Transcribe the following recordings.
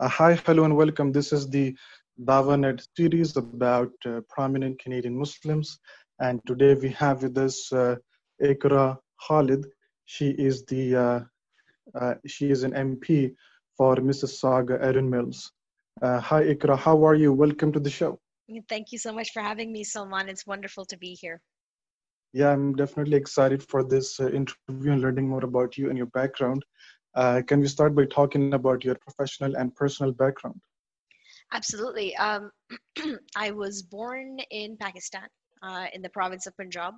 Uh, hi, hello, and welcome. This is the Dawanet series about uh, prominent Canadian Muslims. And today we have with us uh, Iqra Khalid. She is the uh, uh, she is an MP for Mississauga Erin Mills. Uh, hi, Iqra. How are you? Welcome to the show. Thank you so much for having me, Salman. It's wonderful to be here. Yeah, I'm definitely excited for this interview and learning more about you and your background. Uh, can we start by talking about your professional and personal background? Absolutely. Um, I was born in Pakistan, uh, in the province of Punjab.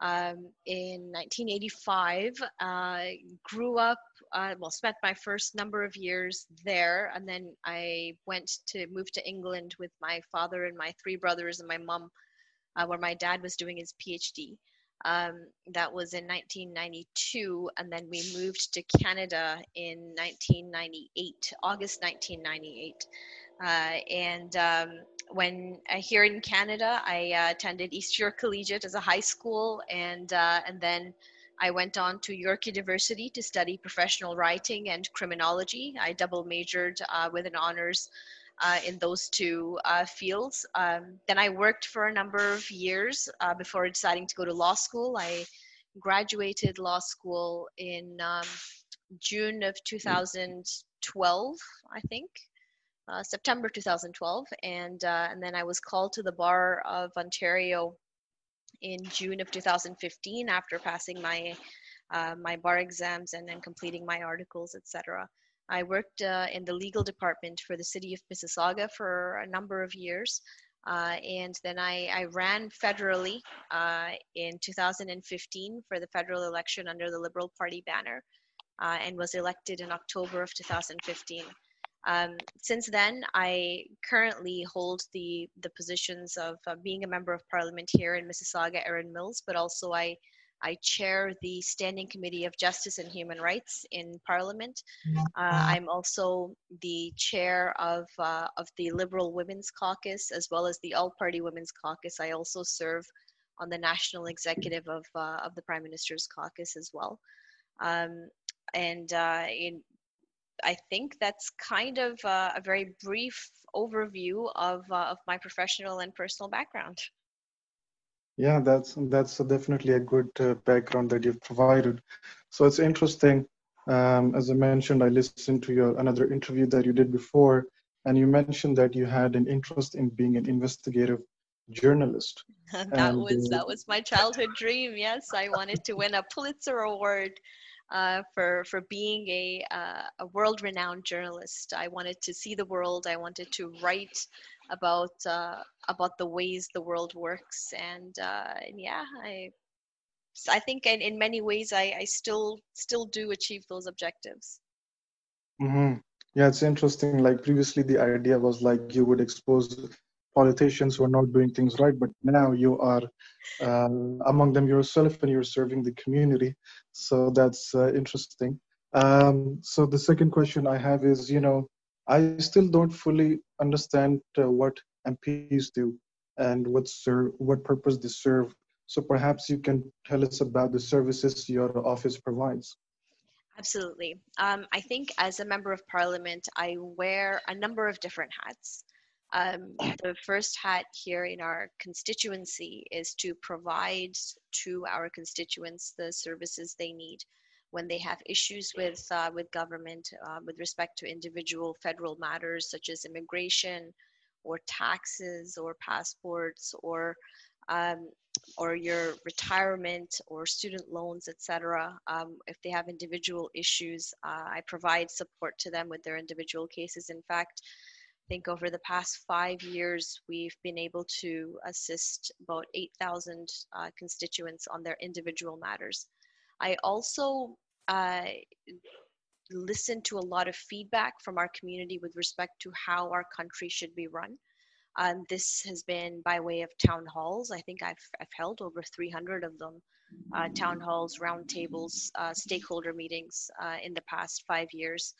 Um, in 1985, uh, grew up, uh, well, spent my first number of years there, and then I went to move to England with my father and my three brothers and my mom, uh, where my dad was doing his PhD. Um, that was in 1992, and then we moved to Canada in 1998, August 1998. Uh, and um, when uh, here in Canada, I uh, attended East York Collegiate as a high school, and uh, and then I went on to York University to study professional writing and criminology. I double majored uh, with an honors uh, in those two uh, fields. Um, then I worked for a number of years uh, before deciding to go to law school. I graduated law school in um, June of 2012, I think. Uh, September 2012, and uh, and then I was called to the bar of Ontario in June of 2015 after passing my uh, my bar exams and then completing my articles, etc. I worked uh, in the legal department for the city of Mississauga for a number of years. Uh, and then I, I ran federally uh, in 2015 for the federal election under the Liberal Party banner uh, and was elected in October of 2015. Um, since then, I currently hold the, the positions of being a member of parliament here in Mississauga, Erin Mills, but also I I chair the Standing Committee of Justice and Human Rights in Parliament. Uh, I'm also the chair of, uh, of the Liberal Women's Caucus as well as the All Party Women's Caucus. I also serve on the national executive of, uh, of the Prime Minister's Caucus as well. Um, and uh, in, I think that's kind of uh, a very brief overview of, uh, of my professional and personal background. Yeah, that's that's definitely a good uh, background that you've provided. So it's interesting. Um, as I mentioned, I listened to your another interview that you did before, and you mentioned that you had an interest in being an investigative journalist. that and, was uh, that was my childhood dream. Yes, I wanted to win a Pulitzer Award uh, for for being a uh, a world renowned journalist. I wanted to see the world. I wanted to write about uh, about the ways the world works and, uh, and yeah i i think in, in many ways I, I still still do achieve those objectives mm-hmm. yeah it's interesting like previously the idea was like you would expose politicians who are not doing things right but now you are uh, among them yourself and you're serving the community so that's uh, interesting um, so the second question i have is you know I still don't fully understand uh, what MPs do and what serve, what purpose they serve. So perhaps you can tell us about the services your office provides. Absolutely. Um, I think as a member of parliament, I wear a number of different hats. Um, the first hat here in our constituency is to provide to our constituents the services they need when they have issues with uh, with government uh, with respect to individual federal matters such as immigration or taxes or passports or um, or your retirement or student loans, etc. Um, if they have individual issues, uh, I provide support to them with their individual cases. In fact, think over the past five years, we've been able to assist about 8,000 uh, constituents on their individual matters. I also uh, listen to a lot of feedback from our community with respect to how our country should be run. Um, this has been by way of town halls. I think I've, I've held over 300 of them, uh, town halls, roundtables, uh, stakeholder meetings uh, in the past five years.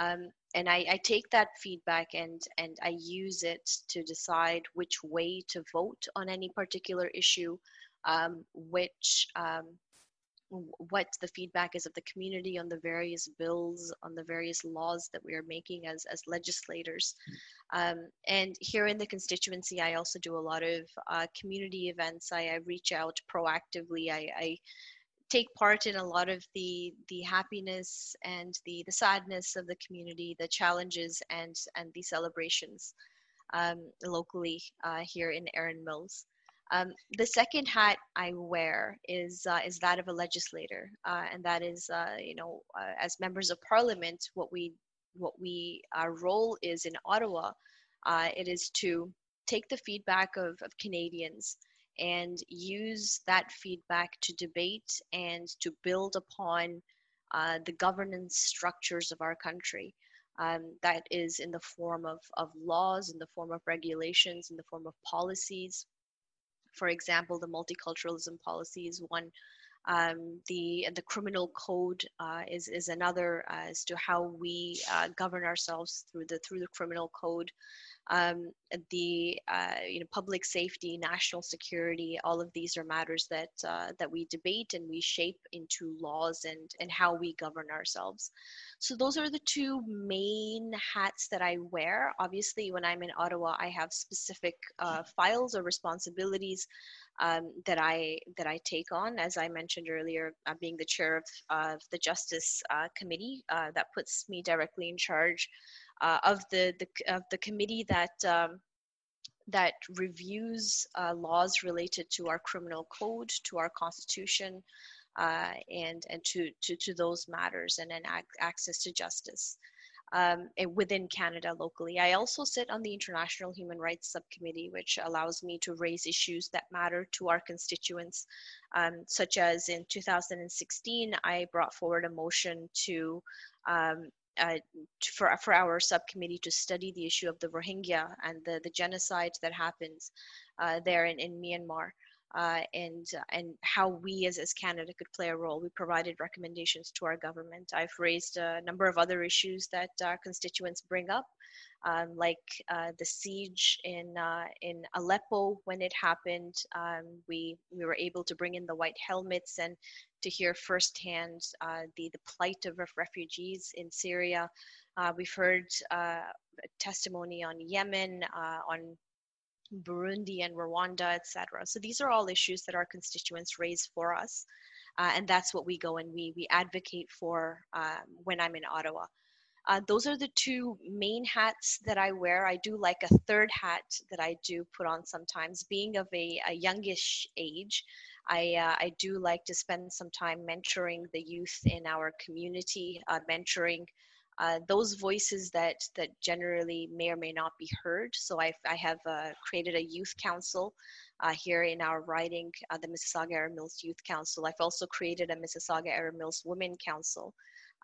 Um, and I, I, take that feedback and, and I use it to decide which way to vote on any particular issue, um, which um, what the feedback is of the community on the various bills, on the various laws that we are making as, as legislators. Um, and here in the constituency, I also do a lot of uh, community events. I, I, reach out proactively. I, I, take part in a lot of the the happiness and the the sadness of the community, the challenges and and the celebrations um, locally uh, here in Erin Mills. Um, the second hat I wear is uh, is that of a legislator, uh, and that is, uh, you know, uh, as members of parliament, what we what we our role is in Ottawa, uh, it is to take the feedback of, of Canadians and use that feedback to debate and to build upon uh, the governance structures of our country. Um, that is in the form of, of laws, in the form of regulations, in the form of policies, for example, the multiculturalism policy is one. Um, the the criminal code uh, is is another uh, as to how we uh, govern ourselves through the through the criminal code um, the uh, you know public safety, national security, all of these are matters that uh, that we debate and we shape into laws and and how we govern ourselves. So those are the two main hats that I wear. Obviously, when I'm in Ottawa, I have specific uh, files or responsibilities um, that I that I take on. As I mentioned earlier, uh, being the chair of, of the Justice uh, Committee, uh, that puts me directly in charge uh, of the, the of the committee that um, that reviews uh, laws related to our criminal code, to our constitution, uh, and and to, to to those matters, and then ac- access to justice um, within Canada locally. I also sit on the International Human Rights Subcommittee, which allows me to raise issues that matter to our constituents, um, such as in 2016, I brought forward a motion to um, uh, for, for our subcommittee to study the issue of the Rohingya and the, the genocide that happens uh, there in, in Myanmar. Uh, and and how we as, as Canada could play a role. We provided recommendations to our government. I've raised a number of other issues that our constituents bring up, um, like uh, the siege in uh, in Aleppo when it happened. Um, we we were able to bring in the white helmets and to hear firsthand uh, the, the plight of refugees in Syria. Uh, we've heard uh, testimony on Yemen, uh, on Burundi and Rwanda, etc. So these are all issues that our constituents raise for us. Uh, and that's what we go and we, we advocate for um, when I'm in Ottawa. Uh, those are the two main hats that I wear. I do like a third hat that I do put on sometimes. Being of a, a youngish age, I, uh, I do like to spend some time mentoring the youth in our community, uh, mentoring uh, those voices that that generally may or may not be heard. So I've, I have uh, created a youth council uh, here in our riding, uh, the Mississauga Erin Mills Youth Council. I've also created a Mississauga Erin Mills Women Council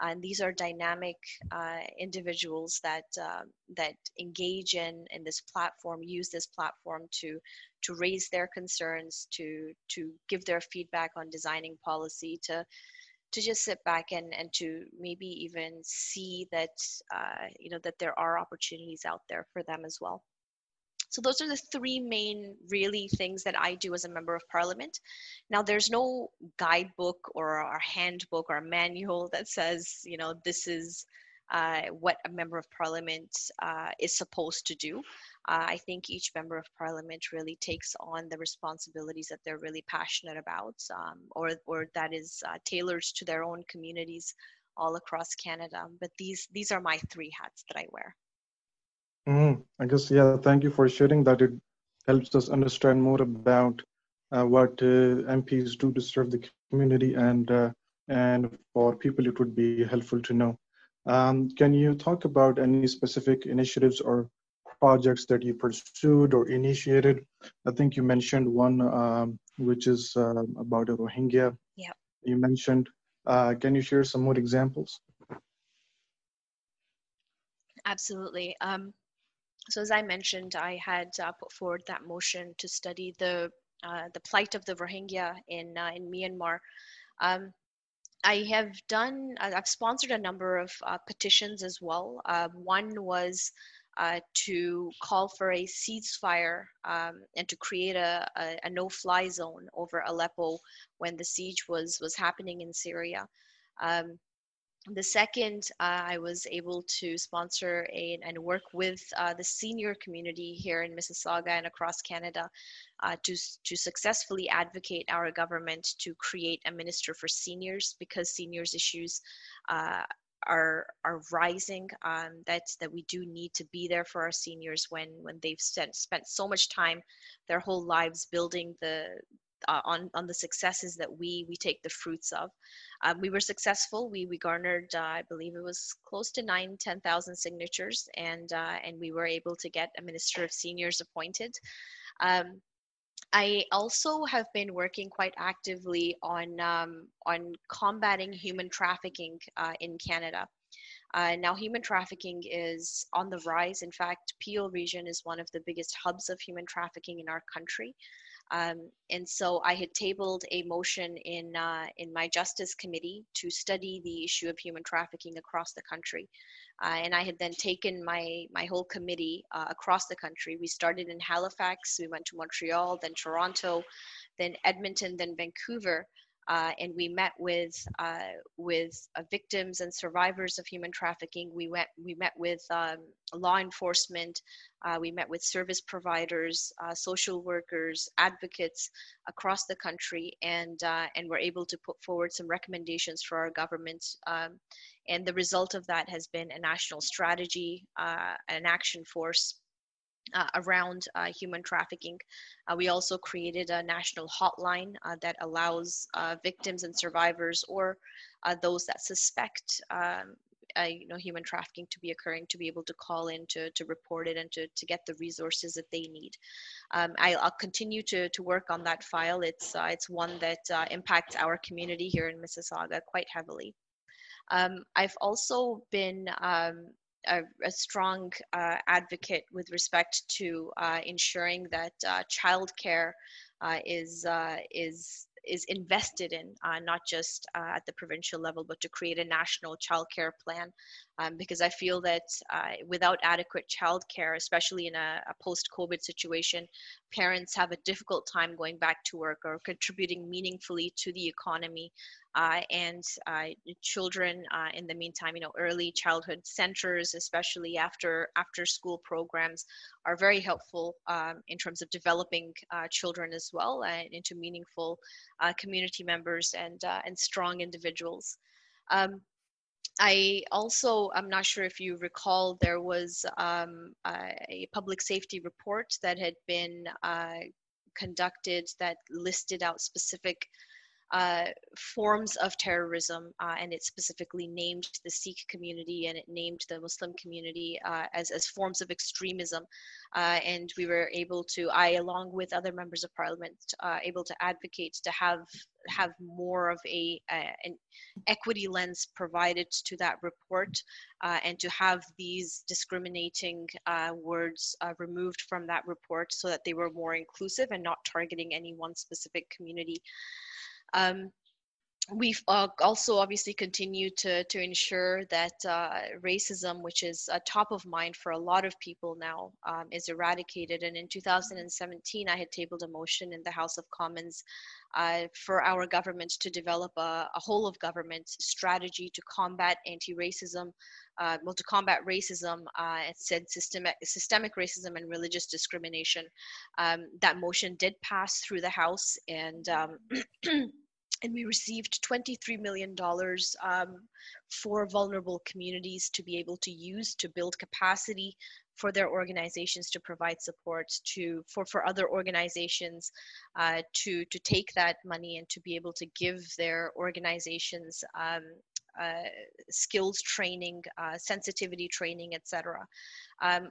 and these are dynamic uh, individuals that uh, that engage in in this platform use this platform to to raise their concerns to to give their feedback on designing policy to to just sit back and and to maybe even see that uh, you know that there are opportunities out there for them as well so those are the three main really things that I do as a member of parliament. Now there's no guidebook or a handbook or manual that says, you know, this is uh, what a member of parliament uh, is supposed to do. Uh, I think each member of parliament really takes on the responsibilities that they're really passionate about, um, or or that is uh, tailored to their own communities all across Canada. But these these are my three hats that I wear. Mm, I guess, yeah, thank you for sharing that. It helps us understand more about uh, what uh, MPs do to serve the community, and uh, and for people, it would be helpful to know. Um, can you talk about any specific initiatives or projects that you pursued or initiated? I think you mentioned one, um, which is uh, about a Rohingya. Yeah. You mentioned. Uh, can you share some more examples? Absolutely. Um, so as I mentioned, I had uh, put forward that motion to study the uh, the plight of the Rohingya in uh, in Myanmar. Um, I have done. I've sponsored a number of uh, petitions as well. Uh, one was uh, to call for a ceasefire um, and to create a, a, a, no-fly zone over Aleppo when the siege was was happening in Syria. Um, the second, uh, I was able to sponsor a, and work with uh, the senior community here in Mississauga and across Canada uh, to, to successfully advocate our government to create a minister for seniors because seniors issues uh, are are rising um, that that we do need to be there for our seniors when when they've spent spent so much time their whole lives building the uh, on on the successes that we we take the fruits of. Um, we were successful. We we garnered uh, i believe it was close to nine ten thousand signatures and uh, and we were able to get a minister of seniors appointed. Um, I also have been working quite actively on um, on combating human trafficking uh, in Canada. Uh, now, human trafficking is on the rise. In fact, Peel region is one of the biggest hubs of human trafficking in our country. Um, and so I had tabled a motion in uh, in my justice committee to study the issue of human trafficking across the country. Uh, and I had then taken my my whole committee uh, across the country. We started in Halifax, we went to Montreal, then Toronto, then Edmonton, then Vancouver, uh, and we met with uh, with uh, victims and survivors of human trafficking. We went we met with um, law enforcement. Uh, we met with service providers, social workers, advocates across the country, and and were able to put forward some recommendations for our government. Um, and the result of that has been a national strategy, an action force uh, around uh, human trafficking. Uh, we also created a national hotline uh, that allows uh, victims and survivors or uh, those that suspect um, you know, human trafficking to be occurring to be able to call in to, to report it and to, to get the resources that they need. Um, I, will continue to, to work on that file. It's, it's one that impacts our community here in Mississauga quite heavily. Um, I've also been um, a, a strong uh, advocate with respect to uh, ensuring that uh, childcare uh, is uh, is is invested in, uh, not just at the provincial level, but to create a national childcare plan. Um, because I feel that without adequate childcare, especially in a, a post COVID situation, parents have a difficult time going back to work or contributing meaningfully to the economy. Uh, and uh, children, uh, in the meantime, you know, early childhood centers, especially after after school programs, are very helpful um, in terms of developing children as well into meaningful community members and and strong individuals. Um, I also, I'm not sure if you recall, there was um, a public safety report that had been uh, conducted that listed out specific uh, forms of terrorism, uh, and it specifically named the Sikh community and it named the Muslim community uh, as, as forms of extremism. Uh, and we were able to, I, along with other members of parliament, uh, able to advocate to have have more of a, an equity lens provided to that report, uh, and to have these discriminating words removed from that report so that they were more inclusive and not targeting any one specific community. Um, we've uh, also obviously continued to, to ensure that uh, racism, which is uh, top of mind for a lot of people now, um, is eradicated. And in 2017, I had tabled a motion in the House of Commons uh, for our government to develop a, a, whole of government strategy to combat anti-racism, uh, well, to combat racism, it said systemic, systemic racism and religious discrimination. Um, that motion did pass through the House and um, and we received $23 million um, for vulnerable communities to be able to use to build capacity for their organizations to provide support to for, for other organizations uh, to to take that money and to be able to give their organizations um, uh, skills training, uh, sensitivity training, etc. Um,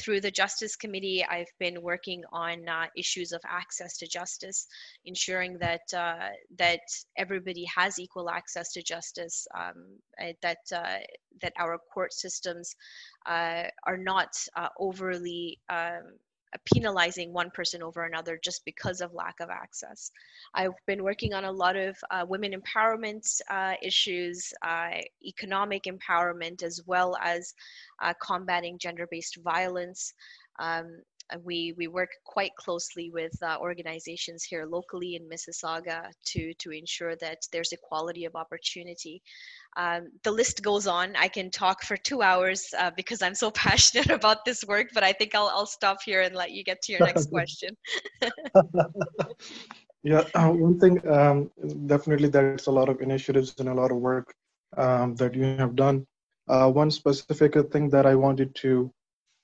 through the Justice Committee, I've been working on uh, issues of access to justice, ensuring that uh, that everybody has equal access to justice, um, uh, that uh, that our court systems uh, are not overly um, penalizing one person over another just because of lack of access. I've been working on a lot of uh, women empowerment uh, issues, uh, economic empowerment, as well as uh, combating gender based violence. Um, we, we work quite closely with uh, organizations here locally in Mississauga to, to ensure that there's equality of opportunity. Um, the list goes on. I can talk for two hours uh, because I'm so passionate about this work, but I think I'll, I'll stop here and let you get to your next question. yeah, uh, one thing, um, definitely there's a lot of initiatives and a lot of work um, that you have done. Uh, one specific thing that I wanted to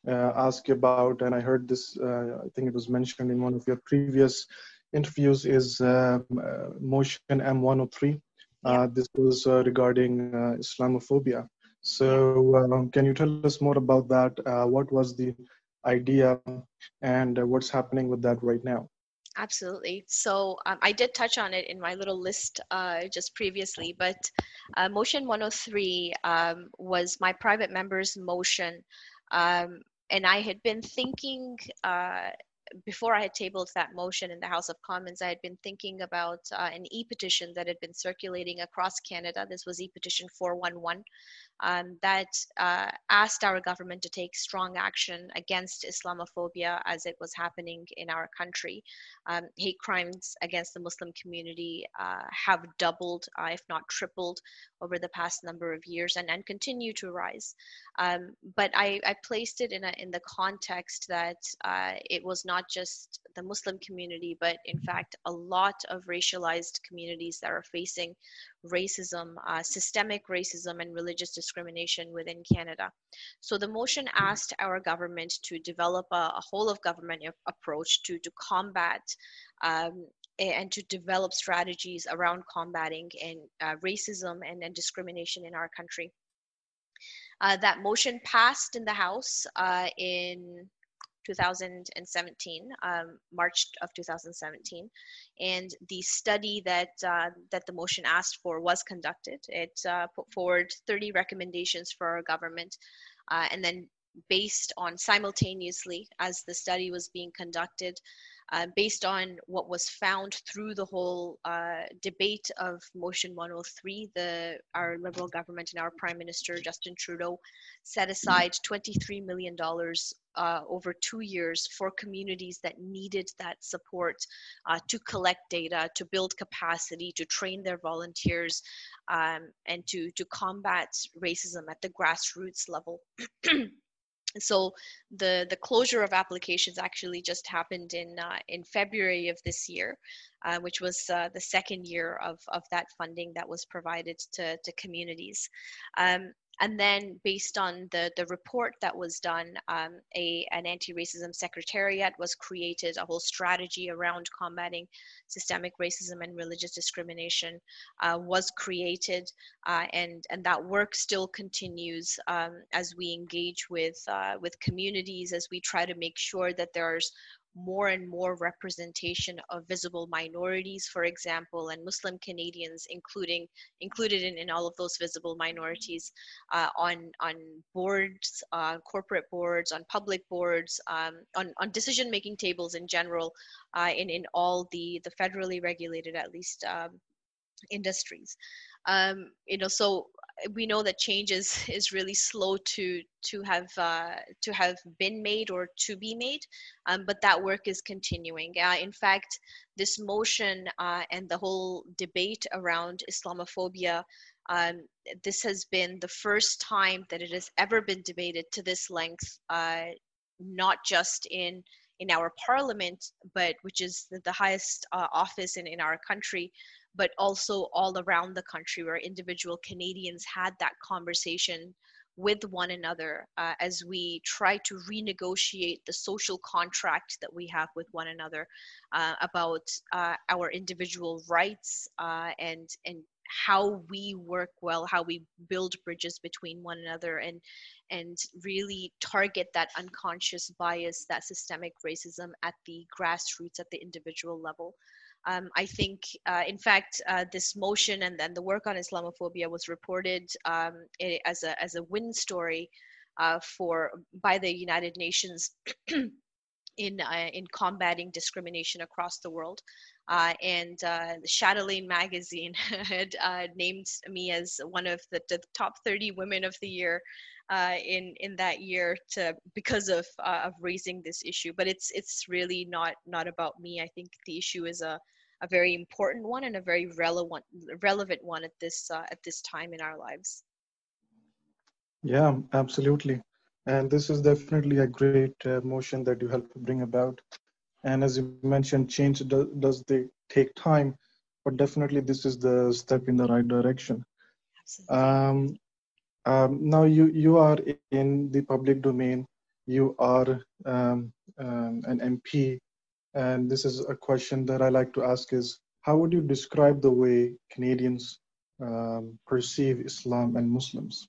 uh, ask you about, and I heard this, uh, I think it was mentioned in one of your previous interviews, is um, uh, Motion M103. Uh, this was uh, regarding uh, Islamophobia. So, um, can you tell us more about that? what was the idea, and what's happening with that right now? Absolutely. So um, I did touch on it in my little list uh, just previously, but uh, Motion 103 um, was my private members' motion. Um, and I had been thinking uh, before I had tabled that motion in the House of Commons, I had been thinking about uh, an e petition that had been circulating across Canada. This was e petition 411 um, that uh, asked our government to take strong action against Islamophobia as it was happening in our country. Um, hate crimes against the Muslim community uh, have doubled, uh, if not tripled, over the past number of years and, and continue to rise. Um, but I, I, placed it in, a, in the context that uh, it was not just the Muslim community, but in fact, a lot of racialized communities that are facing racism, uh, systemic racism, and religious discrimination within Canada. So the motion mm-hmm. asked our government to develop a, a whole of government approach to, to combat um, and to develop strategies around combating and uh, racism and, and discrimination in our country. Uh, that motion passed in the House uh, in 2017, um, March of 2017, and the study that uh, that the motion asked for was conducted. It uh, put forward 30 recommendations for our government, uh, and then based on simultaneously as the study was being conducted, uh, based on what was found through the whole uh, debate of Motion 103, the our Liberal government and our Prime Minister Justin Trudeau set aside 23 million dollars uh, over two years for communities that needed that support uh, to collect data, to build capacity, to train their volunteers, um, and to to combat racism at the grassroots level. so the the closure of applications actually just happened in uh, in February of this year, uh, which was uh, the second year of of that funding that was provided to to communities. Um, and then based on the, the report that was done, um, a, an anti-racism secretariat was created, a whole strategy around combating systemic racism and religious discrimination uh, was created, uh, and, and that work still continues um, as we engage with, uh, with communities, as we try to make sure that there's more and more representation of visible minorities, for example, and Muslim Canadians, including included in, in all of those visible minorities, uh, on on boards, uh, corporate boards, on public boards, um, on on decision making tables in general, uh, in in all the the federally regulated at least um, industries. Um, you know, so we know that change is, is really slow to to have uh, to have been made or to be made, um, but that work is continuing. Uh, in fact, this motion uh, and the whole debate around Islamophobia, um, this has been the first time that it has ever been debated to this length, uh, not just in in our parliament, but which is the, the highest uh, office in, in our country, but also all around the country where individual Canadians had that conversation with one another uh, as we try to renegotiate the social contract that we have with one another uh, about uh, our individual rights uh, and and how we work well, how we build bridges between one another, and and really target that unconscious bias, that systemic racism at the grassroots, at the individual level. Um, I think, uh, in fact, uh, this motion and then the work on Islamophobia was reported um, as a as a win story uh, for by the United Nations in uh, in combating discrimination across the world. Uh, and uh, the Chatelaine magazine had uh, named me as one of the, the, top 30 women of the year uh, in in that year to because of uh, of raising this issue. But it's it's really not not about me. I think the issue is a a very important one and a very relevant relevant one at this at this time in our lives. Yeah, absolutely. And this is definitely a great uh, motion that you help bring about. And as you mentioned, change do, does they take time, but definitely this is the step in the right direction. Um, um, now you you are in the public domain. You are um, um an MP, and this is a question that I like to ask: is how would you describe the way Canadians um, perceive Islam and Muslims?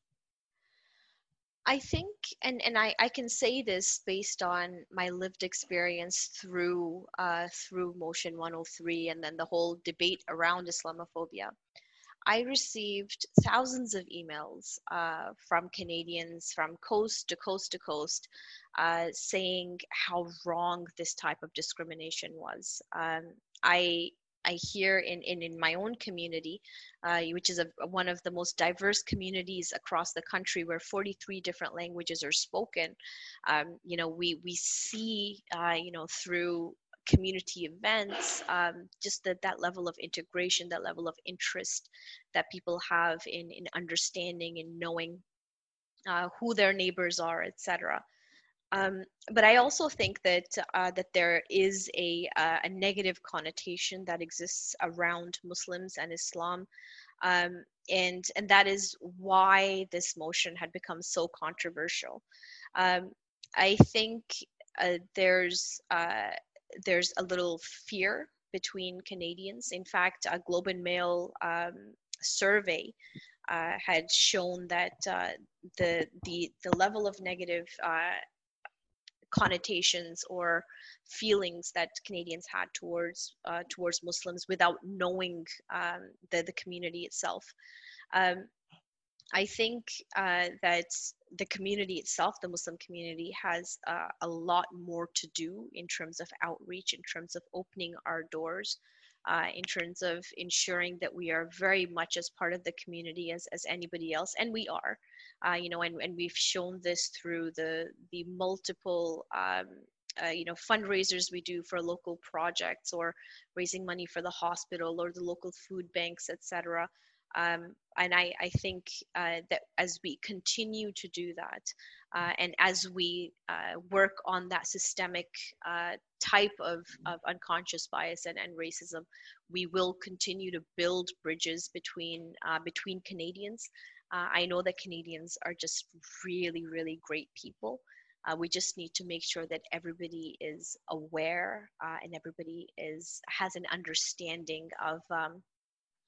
I think, and, and I, I can say this based on my lived experience through uh, through Motion 103 and then the whole debate around Islamophobia. I received thousands of emails uh, from Canadians from coast to coast to coast uh, saying how wrong this type of discrimination was. Um, I I hear in, in, in my own community, uh, which is a, one of the most diverse communities across the country where 43 different languages are spoken. Um, you know, we, we see, uh, you know, through community events, um, just that, that level of integration, that level of interest that people have in, in understanding and knowing uh, who their neighbors are, etc. Um, but I also think that uh, that there is a uh, a negative connotation that exists around Muslims and Islam, um, and and that is why this motion had become so controversial. Um, I think uh, there's uh, there's a little fear between Canadians. In fact, a Globe and Mail um, survey uh, had shown that uh, the the the level of negative uh, connotations or feelings that Canadians had towards uh, towards Muslims without knowing um, the the community itself. Um, I think uh, that the community itself, the Muslim community, has uh, a lot more to do in terms of outreach, in terms of opening our doors, uh, in terms of ensuring that we are very much as part of the community as, as anybody else, and we are. Uh, you know, and, and we've shown this through the the multiple um, uh, you know fundraisers we do for local projects or raising money for the hospital or the local food banks etc um, and I, I think uh, that as we continue to do that uh, and as we uh, work on that systemic uh, type of, of unconscious bias and, and racism we will continue to build bridges between uh, between Canadians uh, I know that Canadians are just really, really great people. Uh, we just need to make sure that everybody is aware uh, and everybody is has an understanding of um,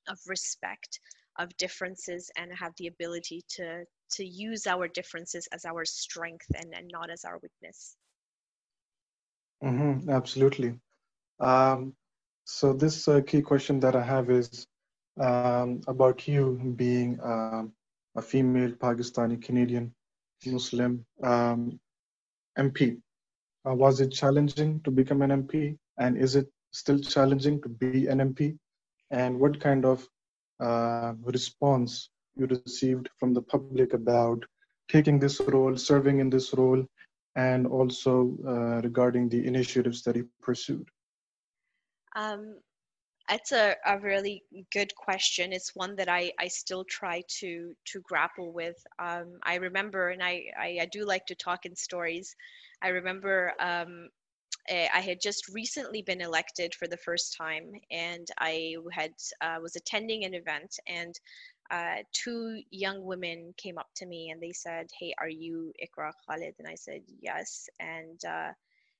of respect of differences and have the ability to to use our differences as our strength and, and not as our weakness. Mm-hmm, absolutely. Um, so this uh, key question that I have is um, about you being um, a female Pakistani Canadian Muslim um, MP. Uh, was it challenging to become an MP? And is it still challenging to be an MP? And what kind of uh, response you received from the public about taking this role, serving in this role, and also uh, regarding the initiatives that he pursued? Um, it's a, a really good question. It's one that I, I still try to to grapple with. Um, I remember, and I, I, I, do like to talk in stories. I remember um, I had just recently been elected for the first time, and I had uh, was attending an event, and uh, two young women came up to me and they said, "Hey, are you Iqra Khalid?" And I said, "Yes." And uh,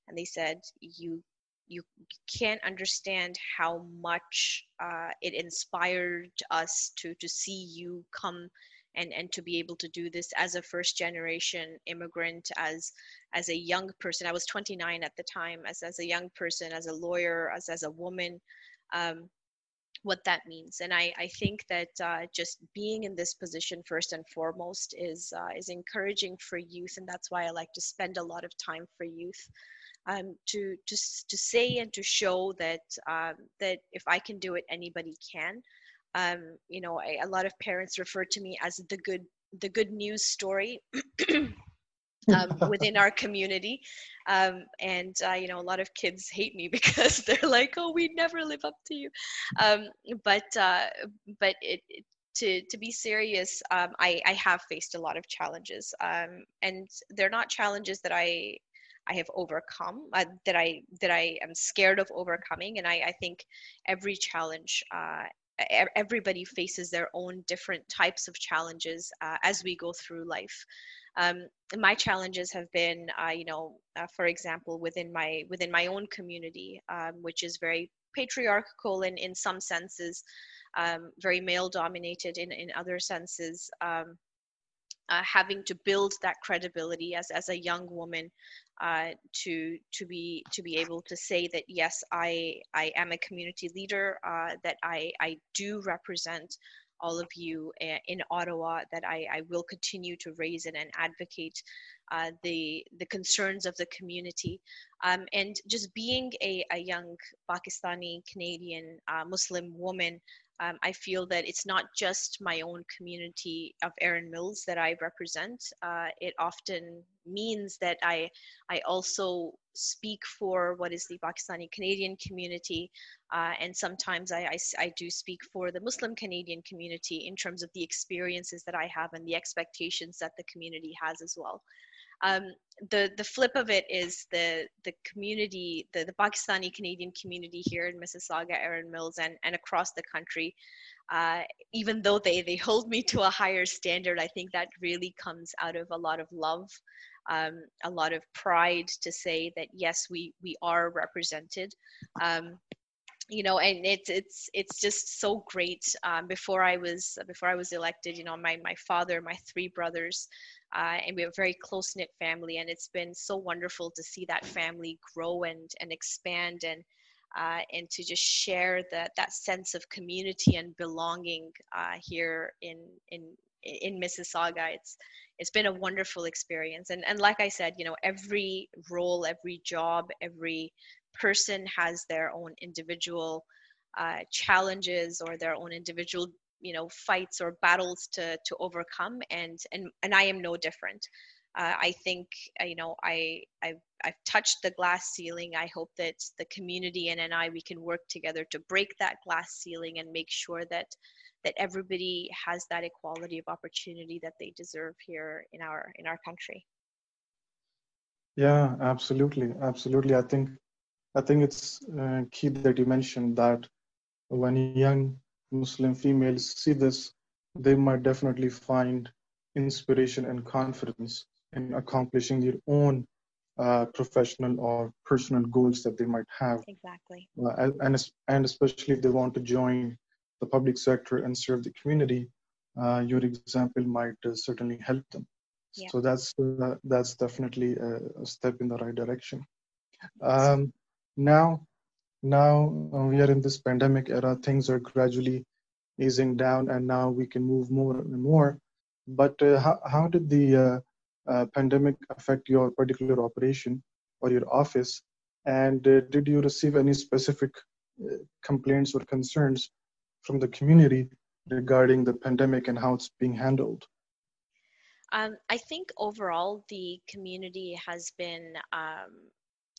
and they said, "You you can't understand how much uh, it inspired us to to see you come and and to be able to do this as a first generation immigrant as as a young person i was 29 at the time as as a young person as a lawyer as as a woman um, what that means. And I, I think that uh, just being in this position first and foremost is uh, is encouraging for youth, and that's why I like to spend a lot of time for youth. Um, to to to say and to show that um, that if I can do it, anybody can. Um, you know, I, a lot of parents refer to me as the good the good news story um, within our community. Um, and, uh, you know, a lot of kids hate me because they're like, oh, we never live up to you. Um, but, uh, but it, it, to, to be serious, um, I, I have faced a lot of challenges. Um, and they're not challenges that I, I have overcome uh, that I that I am scared of overcoming, and I, I think every challenge uh, everybody faces their own different types of challenges uh, as we go through life. Um, my challenges have been uh, you know uh, for example within my within my own community um, which is very patriarchal in in some senses um, very male dominated in in other senses um, uh, having to build that credibility as, as a young woman uh, to to be to be able to say that yes I I am a community leader uh, that I I do represent all of you eh, in Ottawa that I, I will continue to raise and advocate uh, the the concerns of the community. Um, and just being a, a young Pakistani Canadian uh, Muslim woman um, I feel that it's not just my own community of Erin Mills that I represent. Uh, it often means that I, I also speak for what is the Pakistani Canadian community, uh, and sometimes I, I, I, do speak for the Muslim Canadian community in terms of the experiences that I have and the expectations that the community has as well. Um, the the flip of it is the the community, the, the Pakistani Canadian community here in Mississauga, Erin Mills, and, and across the country. Uh, even though they they hold me to a higher standard, I think that really comes out of a lot of love, um, a lot of pride to say that yes, we we are represented. Um, you know and it's it's it's just so great um, before i was before i was elected you know my my father my three brothers uh, and we have a very close knit family, and it's been so wonderful to see that family grow and and expand and uh, and to just share that that sense of community and belonging uh, here in in in Mississauga. It's it's been a wonderful experience, and and like I said, you know, every role, every job, every person has their own individual uh, challenges or their own individual you know fights or battles to to overcome and and and i am no different. Uh, i think uh, you know i I've, I've touched the glass ceiling. I hope that the community and, and i we can work together to break that glass ceiling and make sure that that everybody has that equality of opportunity that they deserve here in our in our country. Yeah absolutely. Absolutely. I think i think it's uh, key that you mentioned that when young Muslim females see this, they might definitely find inspiration and confidence in accomplishing their own uh, professional or personal goals that they might have. Exactly. Uh, and, and especially if they want to join the public sector and serve the community, uh, your example might uh, certainly help them. Yeah. So that's uh, that's definitely a, a, step in the right direction. Um, now, now uh, we are in this pandemic era things are gradually easing down and now we can move more and more. But uh, how, how did the uh, uh, pandemic affect your particular operation or your office? And uh, did you receive any specific complaints or concerns from the community regarding the pandemic and how it's being handled? Um, I think overall the community has been um,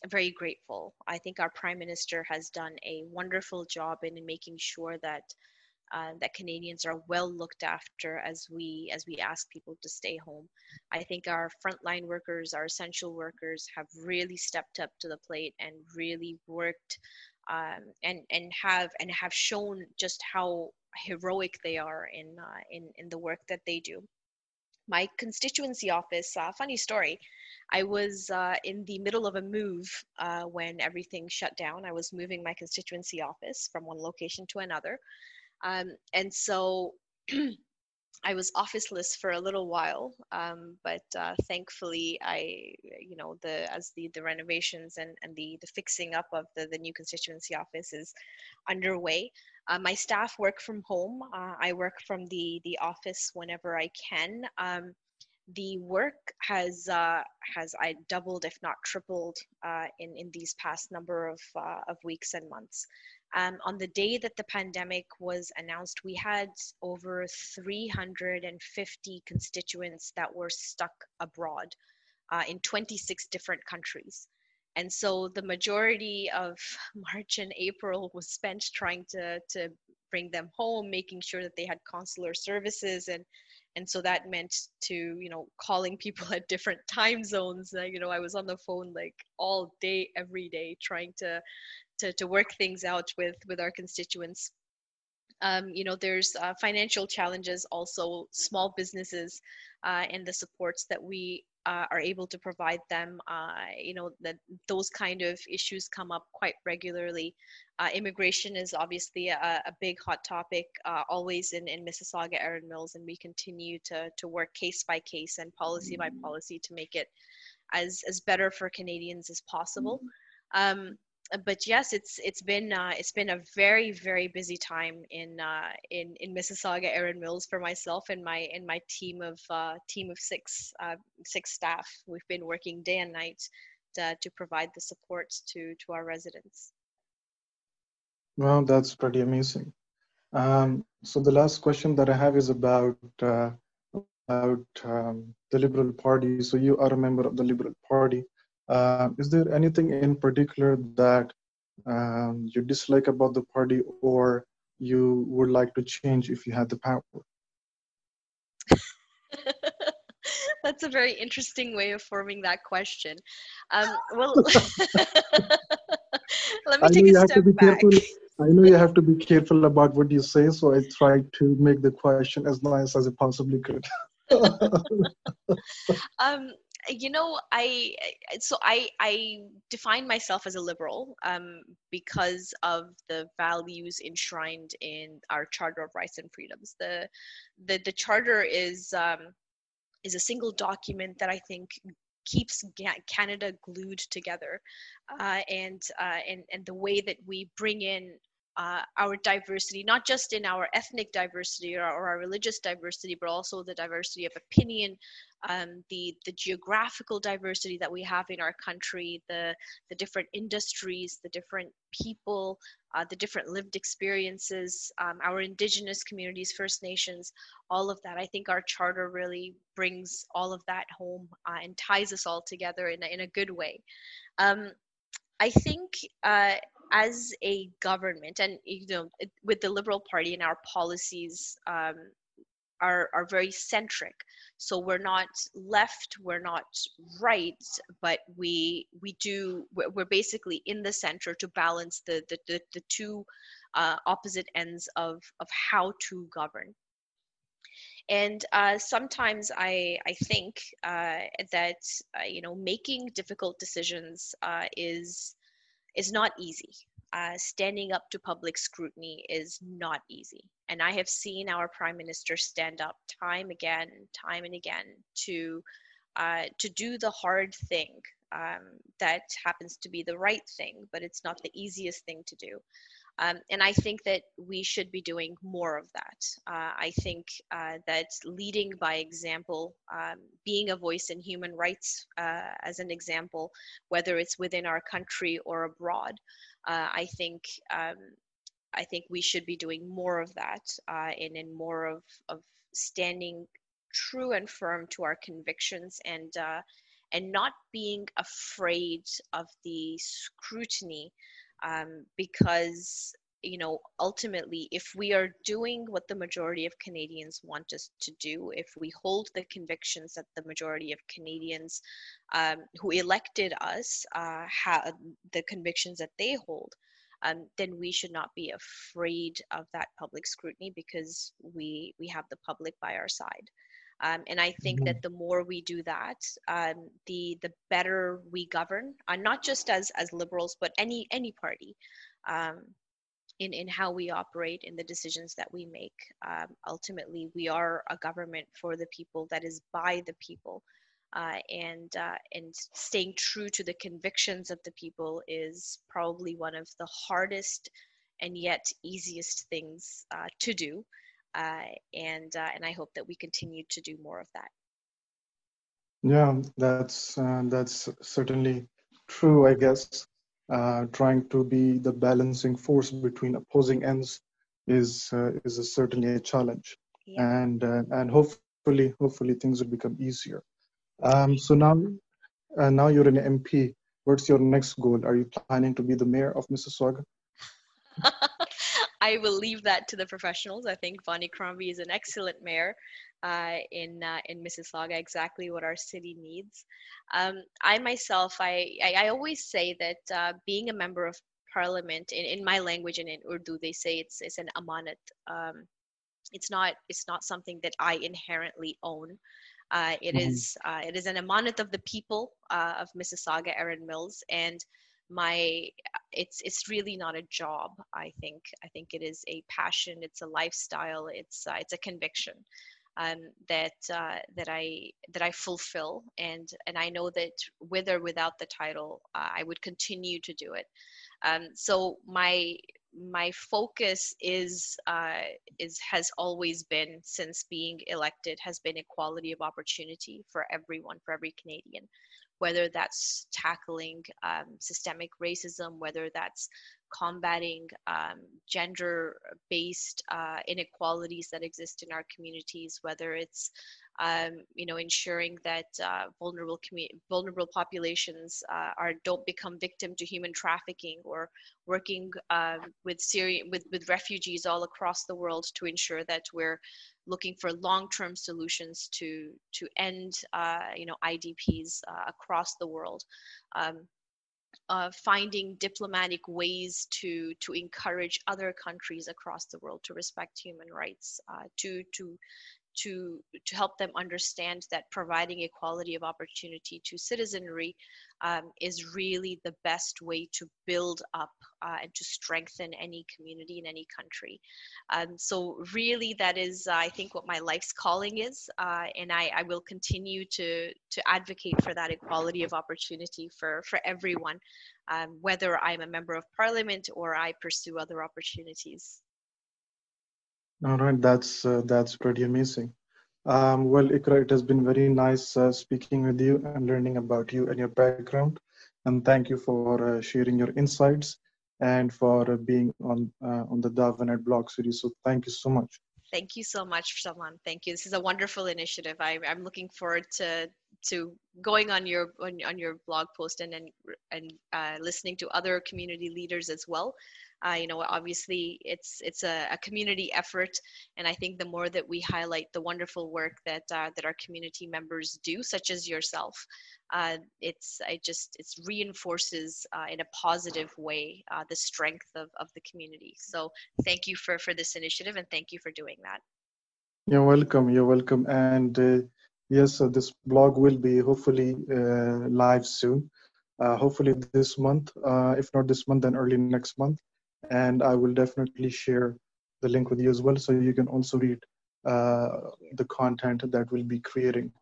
very grateful. I think our prime minister has done a wonderful job in making sure that uh, that Canadians are well looked after as we as we ask people to stay home. I think our frontline workers, our essential workers, have really stepped up to the plate and really worked um, and and have and have shown just how heroic they are in uh, in in the work that they do my constituency office uh, funny story I was uh, in the middle of a move uh, when everything shut down. I was moving my constituency office from one location to another. Um, and so I was officeless for a little while, um, but uh, thankfully I, you know the as the the renovations and and the the fixing up of the the new constituency office is underway. Uh, my staff work from home. Uh, I work from the the office whenever I can. Um, the work has uh, has I doubled, if not tripled, uh, in in these past number of uh, of weeks and months. Um, on the day that the pandemic was announced, we had over 350 constituents that were stuck abroad uh, in 26 different countries. And so the majority of March and April was spent trying to, to bring them home, making sure that they had consular services and and so that meant to you know calling people at different time zones. You know i was on the phone like all day every day trying to to, to work things out with with our constituents. Um, you know there's uh, financial challenges also small businesses uh, and the supports that we uh, are able to provide them uh, you know that those kind of issues come up quite regularly. Uh, immigration is obviously a, a big hot topic uh, always in, in mississauga erin mills and we continue to, to work case by case and policy by policy to make it as as better for canadians as possible. Um, but yes, it's it's been uh, it's been a very very busy time in uh, in in Mississauga Erin Mills for myself and my and my team of uh, team of six uh, six staff. We've been working day and night to, to provide the support to to our residents. Well, that's pretty amazing. Um, so the last question that I have is about uh, about um, the Liberal Party. So you are a member of the Liberal Party. Uh, is there anything in particular that um, you dislike about the party or you would like to change if you had the power? That's a very interesting way of forming that question. Um, well, let me take a step back. Careful. I know you have to be careful about what you say, so I tried to make the question as nice as it possibly could. um, you know i so i i define myself as a liberal um, because of the values enshrined in our charter of rights and freedoms. The the, the charter is um, is a single document that i think keeps canada glued together uh, and uh, and and the way that we bring in uh, our diversity, not just in our ethnic diversity or, or, our religious diversity, but also the diversity of opinion, um, the the geographical diversity that we have in our country, the the different industries, the different people, uh, the different lived experiences, um, our indigenous communities, First Nations, all of that. I think our charter really brings all of that home uh, and ties us all together in a, in a good way. Um, I think uh, as a government and you know with the liberal party and our policies um, are are very centric. So we're not left we're not right but we we do we're basically in the center to balance the the, the, the two uh, opposite ends of of how to govern. And uh, sometimes I I think uh, that uh, you know making difficult decisions uh, is is not easy. Uh, standing up to public scrutiny is not easy. And I have seen our prime minister stand up time again, time and again to uh, to do the hard thing um, that happens to be the right thing, but it's not the easiest thing to do. Um, and I think that we should be doing more of that. Uh, I think uh, that leading by example, um, being a voice in human rights, uh, as an example, whether it's within our country or abroad, uh, I think um, I think we should be doing more of that uh, and in more of, of standing true and firm to our convictions and uh, and not being afraid of the scrutiny um, because you know ultimately if we are doing what the majority of canadians want us to do if we hold the convictions that the majority of canadians um, who elected us uh, have the convictions that they hold um, then we should not be afraid of that public scrutiny because we we have the public by our side um, and I think mm-hmm. that the more we do that, um, the the better we govern, uh, not just as as liberals, but any any party, um, in in how we operate, in the decisions that we make. Um, ultimately, we are a government for the people that is by the people. uh, and uh, and staying true to the convictions of the people is probably one of the hardest and yet easiest things uh, to do. Uh, and uh, and I hope that we continue to do more of that. Yeah, that's that's certainly true. I guess trying to be the balancing force between opposing ends is is a, certainly a challenge, yeah. and and hopefully hopefully things will become easier. Um, so now, uh, now you're an MP. What's your next goal? Are you planning to be the mayor of Mississauga? I will leave that to the professionals. I think Bonnie Crombie is an excellent mayor uh, in uh, in Mississauga. Exactly what our city needs. Um, I myself, I, I, I always say that uh, being a member of parliament in, in my language and in Urdu, they say it's it's an amanat. Um, it's not it's not something that I inherently own. Uh, it mm-hmm. is, uh, it is an amanat of the people uh, of Mississauga, Erin Mills, and my it's it's really not a job. I think I think it is a passion. It's a lifestyle. It's uh, it's a conviction. Um, that uh, that I that I fulfill, and and I know that with or without the title, uh, I would continue to do it. Um, so my my focus is uh, is has always been since being elected has been equality of opportunity for everyone for every Canadian, whether that's tackling um, systemic racism, whether that's combating um, gender-based uh, inequalities that exist in our communities, whether it's um, you know, ensuring that uh, vulnerable commu- vulnerable populations uh, are don't become victim to human trafficking, or working um, with Syrian with with refugees all across the world to ensure that we're looking for long-term solutions to to end uh, you know IDPs uh, across the world. Um, uh, finding diplomatic ways to to encourage other countries across the world to respect human rights, uh, to to to to help them understand that providing equality of opportunity to citizenry um, is really the best way to build up uh, and to strengthen any community in any country. Um, so really, that is, uh, I think, what my life's calling is, uh, and I, I, will continue to to advocate for that equality of opportunity for for everyone, um, whether I'm a member of parliament or I pursue other opportunities. All right, that's uh, that's pretty amazing. Um, well, Iqra, it has been very nice uh, speaking with you and learning about you and your background. And thank you for uh, sharing your insights and for uh, being on uh, on the Dawanet blog series. So thank you so much. Thank you so much, Salman. Thank you. This is a wonderful initiative. I, I'm looking forward to to going on your on, on your blog post and and, and uh, listening to other community leaders as well uh, you know, obviously it's it's a, a, community effort, and I think the more that we highlight the wonderful work that uh, that our community members do, such as yourself, uh, it's it just it reinforces uh, in a positive way uh, the strength of, of the community. So thank you for for this initiative, and thank you for doing that. You're welcome. You're welcome. And uh, yes, this blog will be hopefully live soon. Hopefully this month. If not this month, then early next month and I will definitely share the link with you as well so you can also read uh, the content that we'll be creating.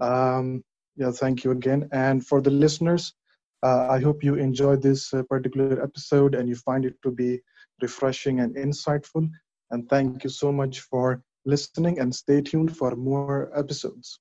Um, yeah, thank you again. And for the listeners, uh, I hope you enjoyed this uh, particular episode and you find it to be refreshing and insightful. And thank you so much for listening and stay tuned for more episodes.